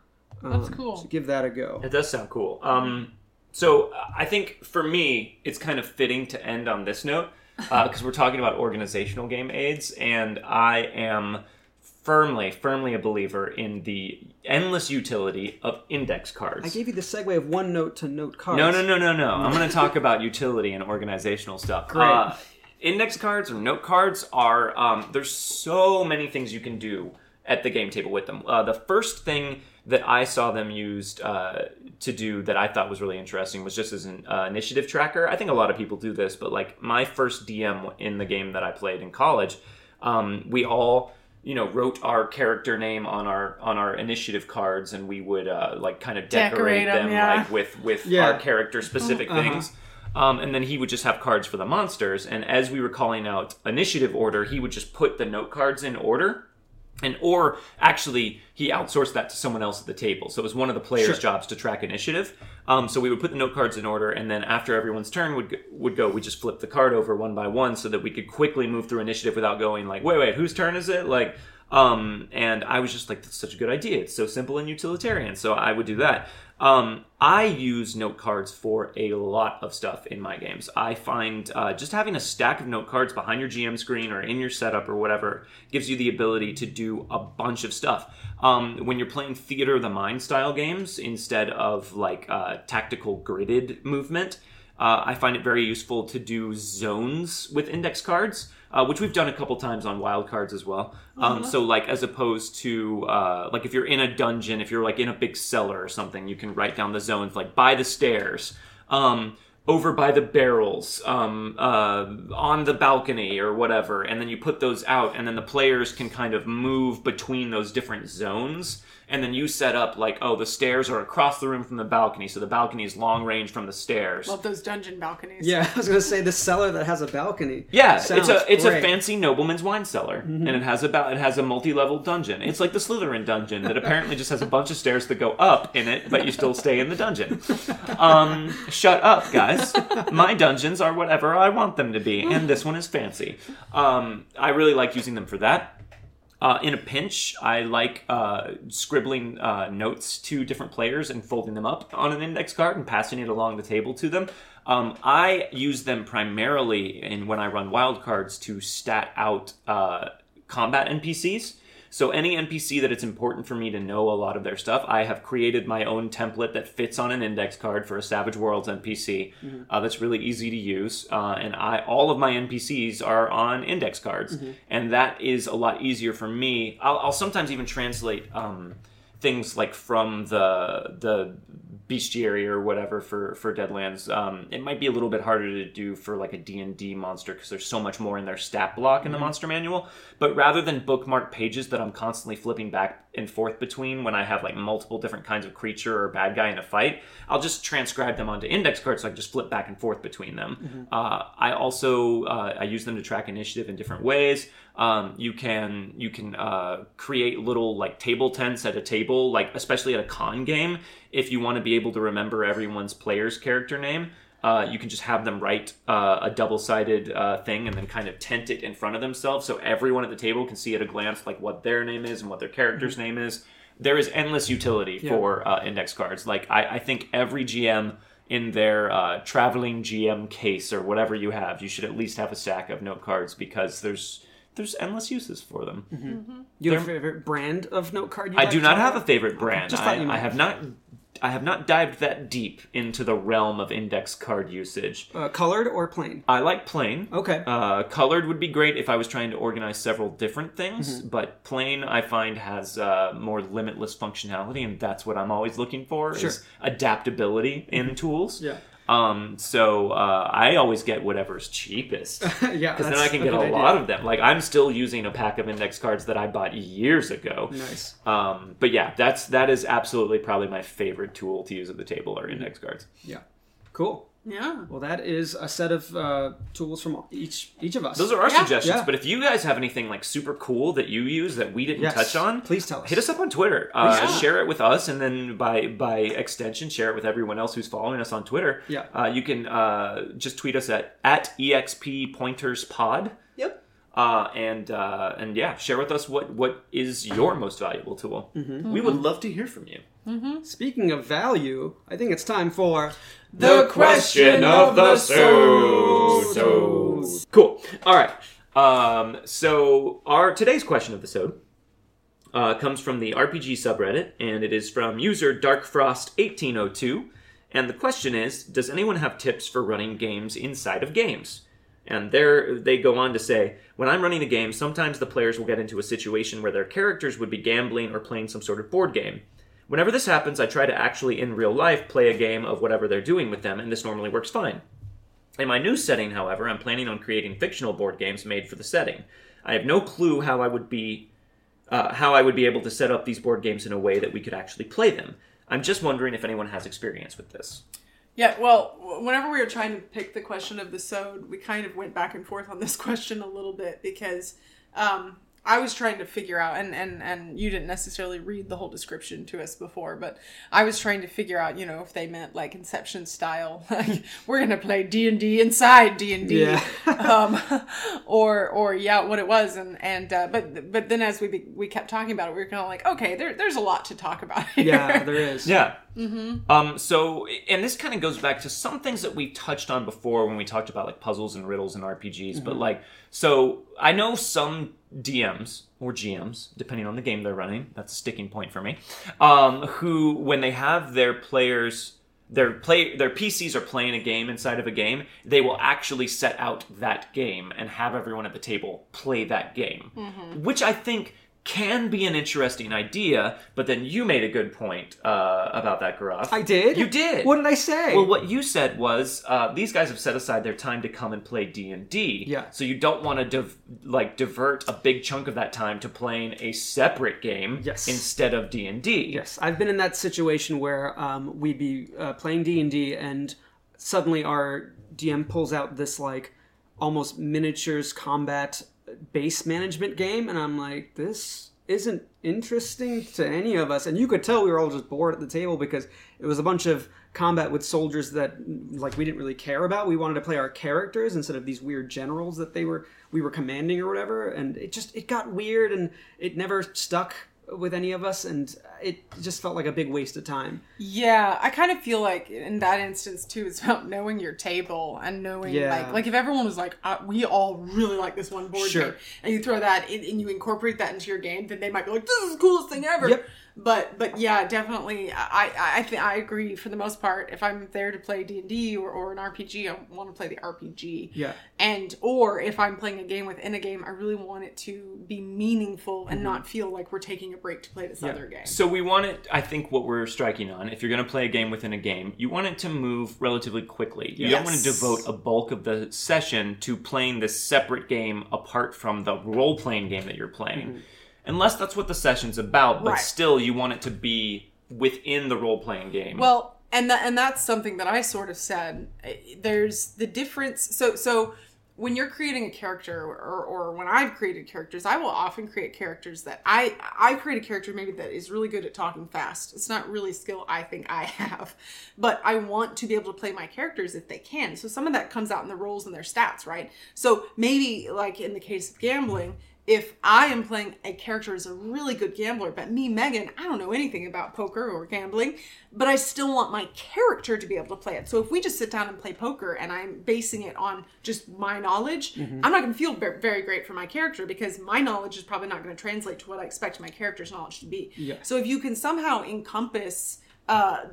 That's Um, cool. So give that a go. It does sound cool. Um, so uh, I think for me, it's kind of fitting to end on this note because we're talking about organizational game aids, and I am firmly, firmly a believer in the endless utility of index cards. I gave you the segue of one note to Note cards. No, no, no, no, no. I'm going to talk about utility and organizational stuff. Great. Uh, index cards or note cards are um, there's so many things you can do at the game table with them. Uh, the first thing that I saw them used uh, to do that I thought was really interesting was just as an uh, initiative tracker. I think a lot of people do this, but like my first DM in the game that I played in college, um, we all you know wrote our character name on our on our initiative cards and we would uh, like kind of decorate, Decorate 'em, them yeah. like with with Yeah. our character specific Uh-huh. things um, and then he would just have cards for the monsters and as we were calling out initiative order he would just put the note cards in order and or actually he outsourced that to someone else at the table so it was one of the players Sure. jobs to track initiative um, so we would put the note cards in order and then after everyone's turn would go, would go we just flip the card over one by one so that we could quickly move through initiative without going like wait wait whose turn is it like um, and I was just like, that's such a good idea. It's so simple and utilitarian. So I would do that. Um, I use note cards for a lot of stuff in my games. I find uh, just having a stack of note cards behind your GM screen or in your setup or whatever gives you the ability to do a bunch of stuff. Um, when you're playing theater of the mind style games instead of like uh, tactical gridded movement, uh, I find it very useful to do zones with index cards, uh, which we've done a couple times on wild cards as well. Um, so, like, as opposed to, uh, like, if you're in a dungeon, if you're, like, in a big cellar or something, you can write down the zones, like, by the stairs, um, over by the barrels, um, uh, on the balcony or whatever, and then you put those out, and then the players can kind of move between those different zones and then you set up like oh the stairs are across the room from the balcony so the balcony is long range from the stairs. Love those dungeon balconies. Yeah, I was gonna say the cellar that has a balcony. yeah it's a it's a fancy nobleman's wine cellar and it has about it has a multi-level dungeon. It's like the slytherin dungeon that apparently just has a bunch of stairs that go up in it but you still stay in the dungeon. Um shut up guys. My dungeons are whatever i want them to be and this one is fancy. Um i really like using them for that Uh, in a pinch, I like uh, scribbling uh, notes to different players and folding them up on an index card and passing it along the table to them. Um, I use them primarily in when I run wild cards to stat out uh, combat NPCs. So any NPC that it's important for me to know a lot of their stuff, I have created my own template that fits on an index card for a Savage Worlds NPC. Uh, that's really easy to use, uh, and I all of my NPCs are on index cards, and that is a lot easier for me. I'll, I'll sometimes even translate um, things like from the the bestiary or whatever for for deadlands um, it might be a little bit harder to do for like a d&d monster because there's so much more in their stat block in the monster manual. But rather than bookmark pages that i'm constantly flipping back and forth between when i have like multiple different kinds of creature or bad guy in a fight i'll just transcribe them onto index cards so i can just flip back and forth between them. Uh, i also uh, i use them to track initiative in different ways um, you can you can uh, create little like table tents at a table like especially at a con game. If you want to be able to remember everyone's player's character name uh, you can just have them write uh, a double-sided uh, thing and then kind of tent it in front of themselves so everyone at the table can see at a glance like what their name is and what their character's name is. There is endless utility for uh, index cards. Like I, I think every gm in their uh, traveling gm case or whatever you have you should at least have a stack of note cards because there's there's endless uses for them You have a favorite brand of note card? You I like do not have a favorite brand. Just I, thought you I have not. I have not dived that deep into the realm of index card usage. uh, colored or plain. I like plain. Okay. Uh, colored would be great if I was trying to organize several different things, Mm-hmm. but plain I find has uh, more limitless functionality, and that's what I'm always looking for Sure. is adaptability in tools. Yeah. Um, so uh, I always get whatever's cheapest. yeah, Because then I can get a idea. lot of them. Like I'm still using a pack of index cards that I bought years ago. Nice. Um, but yeah, that's that is absolutely probably my favorite tool to use at the table are index cards. Yeah. Cool. Yeah. Well, that is a set of uh, tools from each each of us. Those are our Yeah. suggestions. Yeah. But if you guys have anything like super cool that you use that we didn't Yes. touch on, Please tell us. hit us up on Twitter. Uh, Yeah. Share it with us, and then by by extension, share it with everyone else who's following us on Twitter. Yeah. uh, you can uh, just tweet us at at exp pointers pod. Yep. Uh, and uh, and yeah, share with us what what is your most valuable tool. We would love to hear from you. Speaking of value, I think it's time for The question of the so cool. All right. Um, so our today's question of the sode uh, comes from the RPG subreddit, and it is from user DarkFrost1802. And the question is, does anyone have tips for running games inside of games? And there they go on to say, when I'm running a game, sometimes the players will get into a situation where their characters would be gambling or playing some sort of board game. Whenever this happens, I try to actually in real life play a game of whatever they're doing with them, and this normally works fine. In my new setting, however, I'm planning on creating fictional board games made for the setting. I have no clue how I would be uh, how I would be able to set up these board games in a way that we could actually play them. I'm just wondering if anyone has experience with this. Yeah, well, whenever we were trying to pick the question of the sode, we kind of went back and forth on this question a little bit because um, I was trying to figure out, and, and, and you didn't necessarily read the whole description to us before, but I was trying to figure out, you know, if they meant like Inception style, like we're gonna play D and D inside D and D, um, or or yeah, what it was, and and uh, but but then as we be, we kept talking about it, we were kind of like, okay, there there's a lot to talk about here. yeah, there is. Yeah. Um. So, and this kind of goes back to some things that we touched on before when we talked about like puzzles and riddles and RPGs. But like, so I know some DMs or GMs, depending on the game they're running. That's a sticking point for me. Um, who, when they have their players. Their play, their PCs are playing a game inside of a game. They will actually set out that game and have everyone at the table play that game, which I think can be an interesting idea. But then you made a good point uh, about that, Gaurav. I did. You did. What did I say? Well, what you said was uh, these guys have set aside their time to come and play D and D. Yeah. So you don't want to div- like divert a big chunk of that time to playing a separate game Yes. instead of D and D. Yes, I've been in that situation where um, we'd be uh, playing D and D, and suddenly our DM pulls out this like almost miniatures combat base management game, and I'm like, this isn't interesting to any of us. And you could tell we were all just bored at the table because it was a bunch of combat with soldiers that like we didn't really care about. We wanted to play our characters instead of these weird generals that they were we were commanding or whatever. And it just it got weird, and it never stuck with any of us, and it just felt like a big waste of time. Yeah, I kind of feel like in that instance too, it's about knowing your table and knowing Yeah. like like if everyone was like, uh, we all really like this one board Sure. game, and you throw that in, and you incorporate that into your game, then they might be like, this is the coolest thing ever. Yep. But but yeah, definitely, I I I, th- I agree for the most part. If I'm there to play D and D or or an RPG, I want to play the RPG. Yeah. And or if I'm playing a game within a game, I really want it to be meaningful and mm-hmm. not feel like we're taking a break to play this other game. So we want it. I think what we're striking on, if you're going to play a game within a game, you want it to move relatively quickly. You don't want to devote a bulk of the session to playing this separate game apart from the role playing game that you're playing, mm-hmm. Unless that's what the session's about. But Right. still, you want it to be within the role playing game. Well, and that and that's something that I sort of said. Eh, There's the difference. So so when you're creating a character, or, or when I've created characters, I will often create characters that I I create a character maybe that is really good at talking fast. It's not really a skill I think I have, but I want to be able to play my characters if they can. So some of that comes out in the roles and their stats, right? So maybe like in the case of gambling if I am playing a character as a really good gambler, but me, Meghan, I don't know anything about poker or gambling, but I still want my character to be able to play it. So if we just sit down and play poker and I'm basing it on just my knowledge, I'm not going to feel very great for my character because my knowledge is probably not going to translate to what I expect my character's knowledge to be. Yeah. So if you can somehow encompass uh,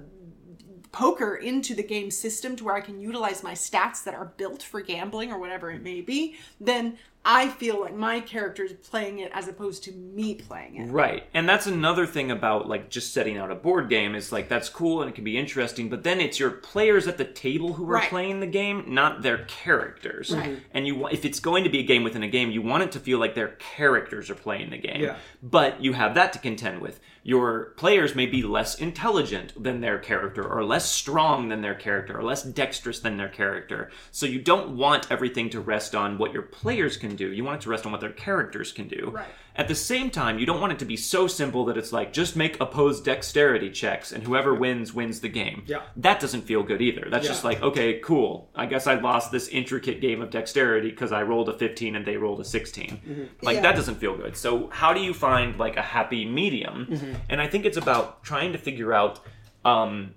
poker into the game system to where I can utilize my stats that are built for gambling or whatever it may be, then I feel like my character is playing it as opposed to me playing it. Right. And that's another thing about like just setting out a board game is like that's cool and it can be interesting, but then it's your players at the table who are Right. playing the game, not their characters. Right. And you if it's going to be a game within a game, you want it to feel like their characters are playing the game. Yeah. But you have that to contend with. Your players may be less intelligent than their character or less strong than their character or less dexterous than their character. So you don't want everything to rest on what your players can do. You want it to rest on what their characters can do. Right. At the same time, you don't want it to be so simple that it's like just make opposed dexterity checks and whoever wins wins the game. Yeah. That doesn't feel good either. That's just like, okay, cool. I guess I lost this intricate game of dexterity because I rolled a 15 and they rolled a 16. Mm-hmm. Like Yeah. that doesn't feel good. So how do you find like a happy medium? Mm-hmm. And I think it's about trying to figure out um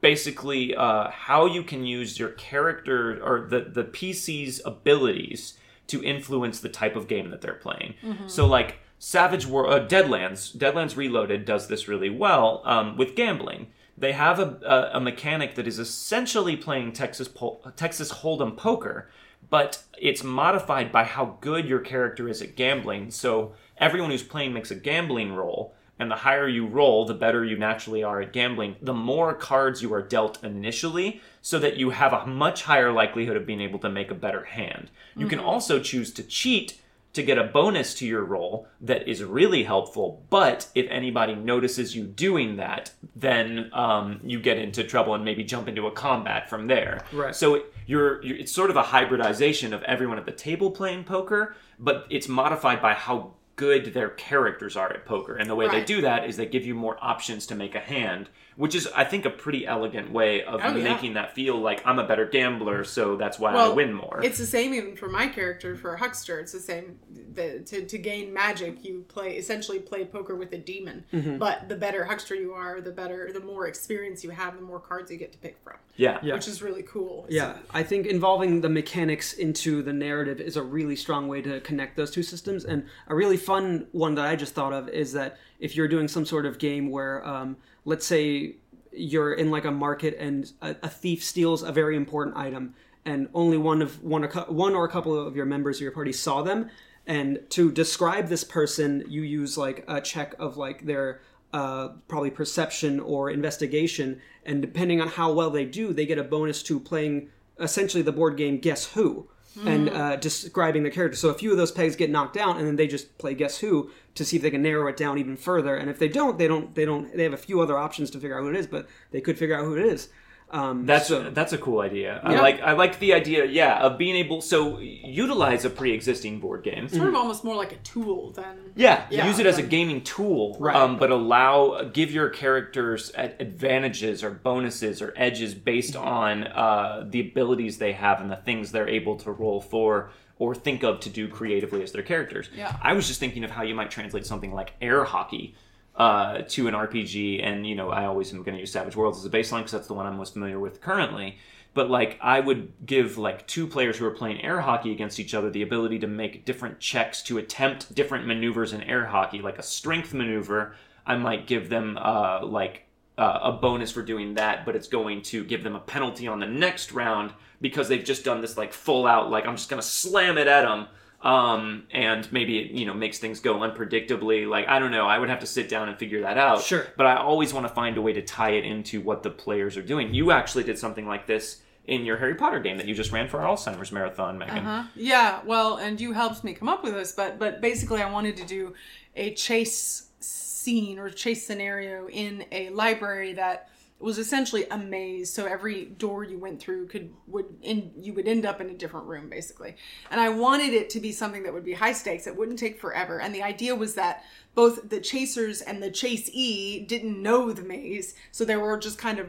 basically uh, how you can use your character or the the PC's abilities to influence the type of game that they're playing. So like Savage War, uh, Deadlands, Deadlands Reloaded does this really well um, with gambling. They have a, a, a mechanic that is essentially playing Texas Pol- Texas Hold'em poker, but it's modified by how good your character is at gambling. So everyone who's playing makes a gambling roll, and the higher you roll, the better you naturally are at gambling. The more cards you are dealt initially, so that you have a much higher likelihood of being able to make a better hand. You can also choose to cheat to get a bonus to your roll that is really helpful. But if anybody notices you doing that, then um, you get into trouble and maybe jump into a combat from there. Right. So it, you're, you're it's sort of a hybridization of everyone at the table playing poker, but it's modified by how good their characters are at poker. And the way they do that is they give you more options to make a hand, which is I think a pretty elegant way of Oh, yeah. making that feel like I'm a better gambler, so that's why I win more. It's the same even for my character for Huckster. It's the same. The, to, to gain magic, you play essentially play poker with a demon. Mm-hmm. But the better Huckster you are, the better, the more experience you have, the more cards you get to pick from, yeah. Yeah. which is really cool. Yeah, I think involving the mechanics into the narrative is a really strong way to connect those two systems. And a really fun one that I just thought of is that if you're doing some sort of game where, um, let's say, you're in like a market and a, a thief steals a very important item, and only one of one, cou- one or a couple of your members of your party saw them, and to describe this person, you use like a check of like their uh, probably perception or investigation, and depending on how well they do, they get a bonus to playing essentially the board game Guess Who and uh, describing the character. So a few of those pegs get knocked down, and then they just play Guess Who to see if they can narrow it down even further. And if they don't, they don't. They don't. They have a few other options to figure out who it is, but they could figure out who it is. Um, That's so- that's a cool idea. I like I like the idea, yeah, of being able so utilize a pre-existing board game. Sort of almost more like a tool than. Yeah, Yeah, use it as a gaming tool, Right. um, but allow give your characters advantages or bonuses or edges based on uh, the abilities they have and the things they're able to roll for or think of to do creatively as their characters. Yeah. I was just thinking of how you might translate something like air hockey uh, to an RPG, and you know, I always am going to use Savage Worlds as a baseline because that's the one I'm most familiar with currently. But like, I would give like two players who are playing air hockey against each other the ability to make different checks to attempt different maneuvers in air hockey, like a strength maneuver. I might give them uh, like uh, a bonus for doing that, but it's going to give them a penalty on the next round because they've just done this like full out like I'm just gonna slam it at them um, and maybe it you know makes things go unpredictably. Like I don't know, I would have to sit down and figure that out. Sure. but I always want to find a way to tie it into what the players are doing. You actually did something like this in your Harry Potter game that you just ran for our Alzheimer's marathon, Meghan. Uh-huh. Yeah, well, and you helped me come up with this, but but basically, I wanted to do a chase scene or chase scenario in a library that was essentially a maze. So every door you went through could would in you would end up in a different room, basically. And I wanted it to be something that would be high stakes. It wouldn't take forever. And the idea was that both the chasers and the chasee didn't know the maze, so they were just kind of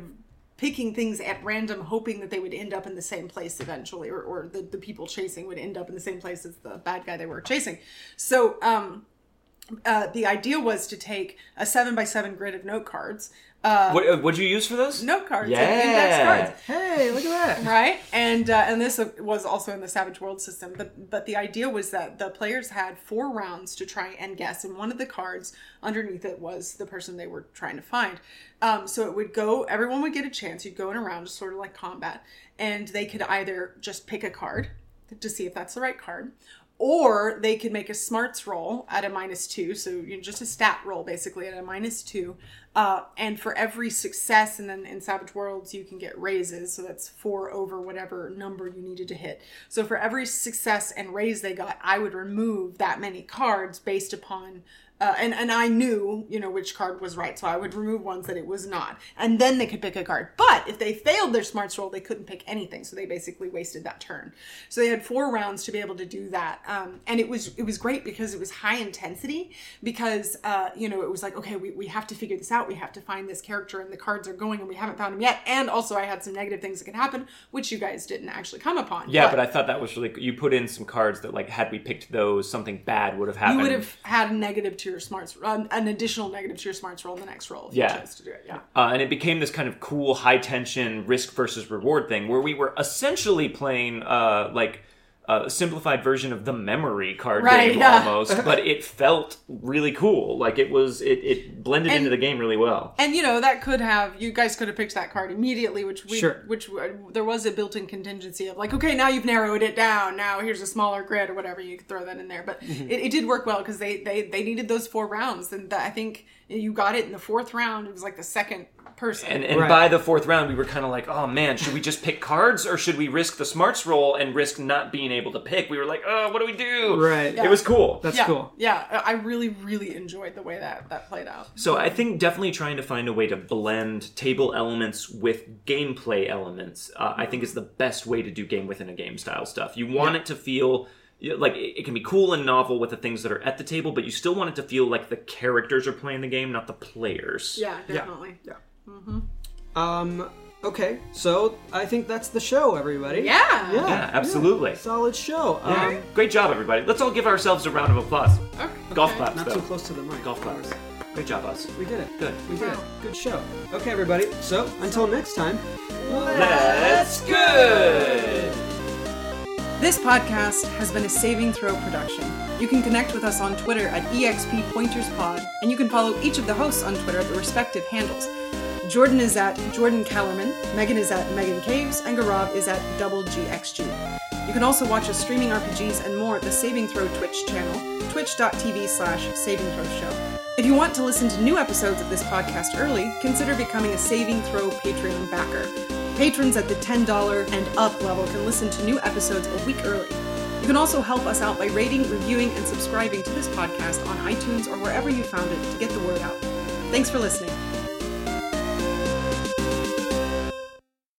picking things at random, hoping that they would end up in the same place eventually, or, or the, the people chasing would end up in the same place as the bad guy they were chasing. So, um, uh, the idea was to take a seven by seven grid of note cards, uh, What uh, what'd you use for those? note cards, Yeah. index cards, Hey, look at that. right? And uh, and this was also in the Savage World system. But but the idea was that the players had four rounds to try and guess, and one of the cards underneath it was the person they were trying to find. Um, so it would go. Everyone would get a chance. You'd go in a round, just sort of like combat, and they could either just pick a card to see if that's the right card, or they could make a smarts roll at a minus two, so you know, just a stat roll basically at a minus two. Uh, and for every success, and then in Savage Worlds, you can get raises, so that's four over whatever number you needed to hit. So for every success and raise they got, I would remove that many cards based upon uh, and and I knew you know which card was right, so I would remove ones that it was not, and then they could pick a card. But if they failed their smarts roll, they couldn't pick anything, so they basically wasted that turn. So they had four rounds to be able to do that, um, and it was it was great because it was high intensity because uh, you know it was like okay we, we have to figure this out, we have to find this character, and the cards are going, and we haven't found them yet, and also I had some negative things that could happen, which you guys didn't actually come upon. Yeah, but, I thought that was really. You put in some cards that, like, had we picked those, something bad would have happened. you would have had a negative to your smarts, um, an additional negative to your smarts roll in the next roll if Yeah. you chose to do it. Yeah. Uh, and it became this kind of cool, high tension risk versus reward thing where we were essentially playing uh, like a simplified version of the memory card Right, game yeah. almost, but it felt really cool. Like it was, it, it blended And- into the game really well. And you know that could have you guys could have picked that card immediately, which we, Sure. which uh, there was a built-in contingency of like, okay, now you've narrowed it down. Now here's a smaller grid or whatever. You could throw that in there, but Mm-hmm. it, it did work well because they they they needed those four rounds, and that, I think you got it in the fourth round. It was like the second person. And, and Right. by the fourth round, we were kind of like, oh man, should we just pick cards or should we risk the smarts roll and risk not being able to pick? We were like, oh, what do we do? Right. It was cool. That's yeah, cool. Yeah, I really really enjoyed the way that that played out. So I think definitely trying to find a way to blend table elements with gameplay elements, uh, I think is the best way to do game within a game style stuff. You want it to feel like it it can be cool and novel with the things that are at the table, but you still want it to feel like the characters are playing the game, not the players. Yeah, definitely. Yeah. Um. Okay. So I think that's the show, everybody. Yeah. Yeah. Yeah, absolutely. Solid show. Yeah. Um, Great job, everybody. Let's all give ourselves a round of applause. Okay. Golf Okay. claps, not though. too close to the mic. Golf claps. Great job, us. We did it. Good. We did it. Good show. Okay, everybody. So until next time. That's good. This podcast has been a Saving Throw production. You can connect with us on Twitter at EXP Pointers Pod, and you can follow each of the hosts on Twitter at the respective handles. Jordan is at Jordan Kellerman, Meghan is at Megan Caves, and Gaurav is at Double GXG. You can also watch us streaming RPGs and more at the Saving Throw Twitch channel, twitch.tv slash Saving Throw Show. If you want to listen to new episodes of this podcast early, consider becoming a Saving Throw Patreon backer. Patrons at the $10 and up level can listen to new episodes a week early. You can also help us out by rating, reviewing, and subscribing to this podcast on iTunes or wherever you found it to get the word out. Thanks for listening.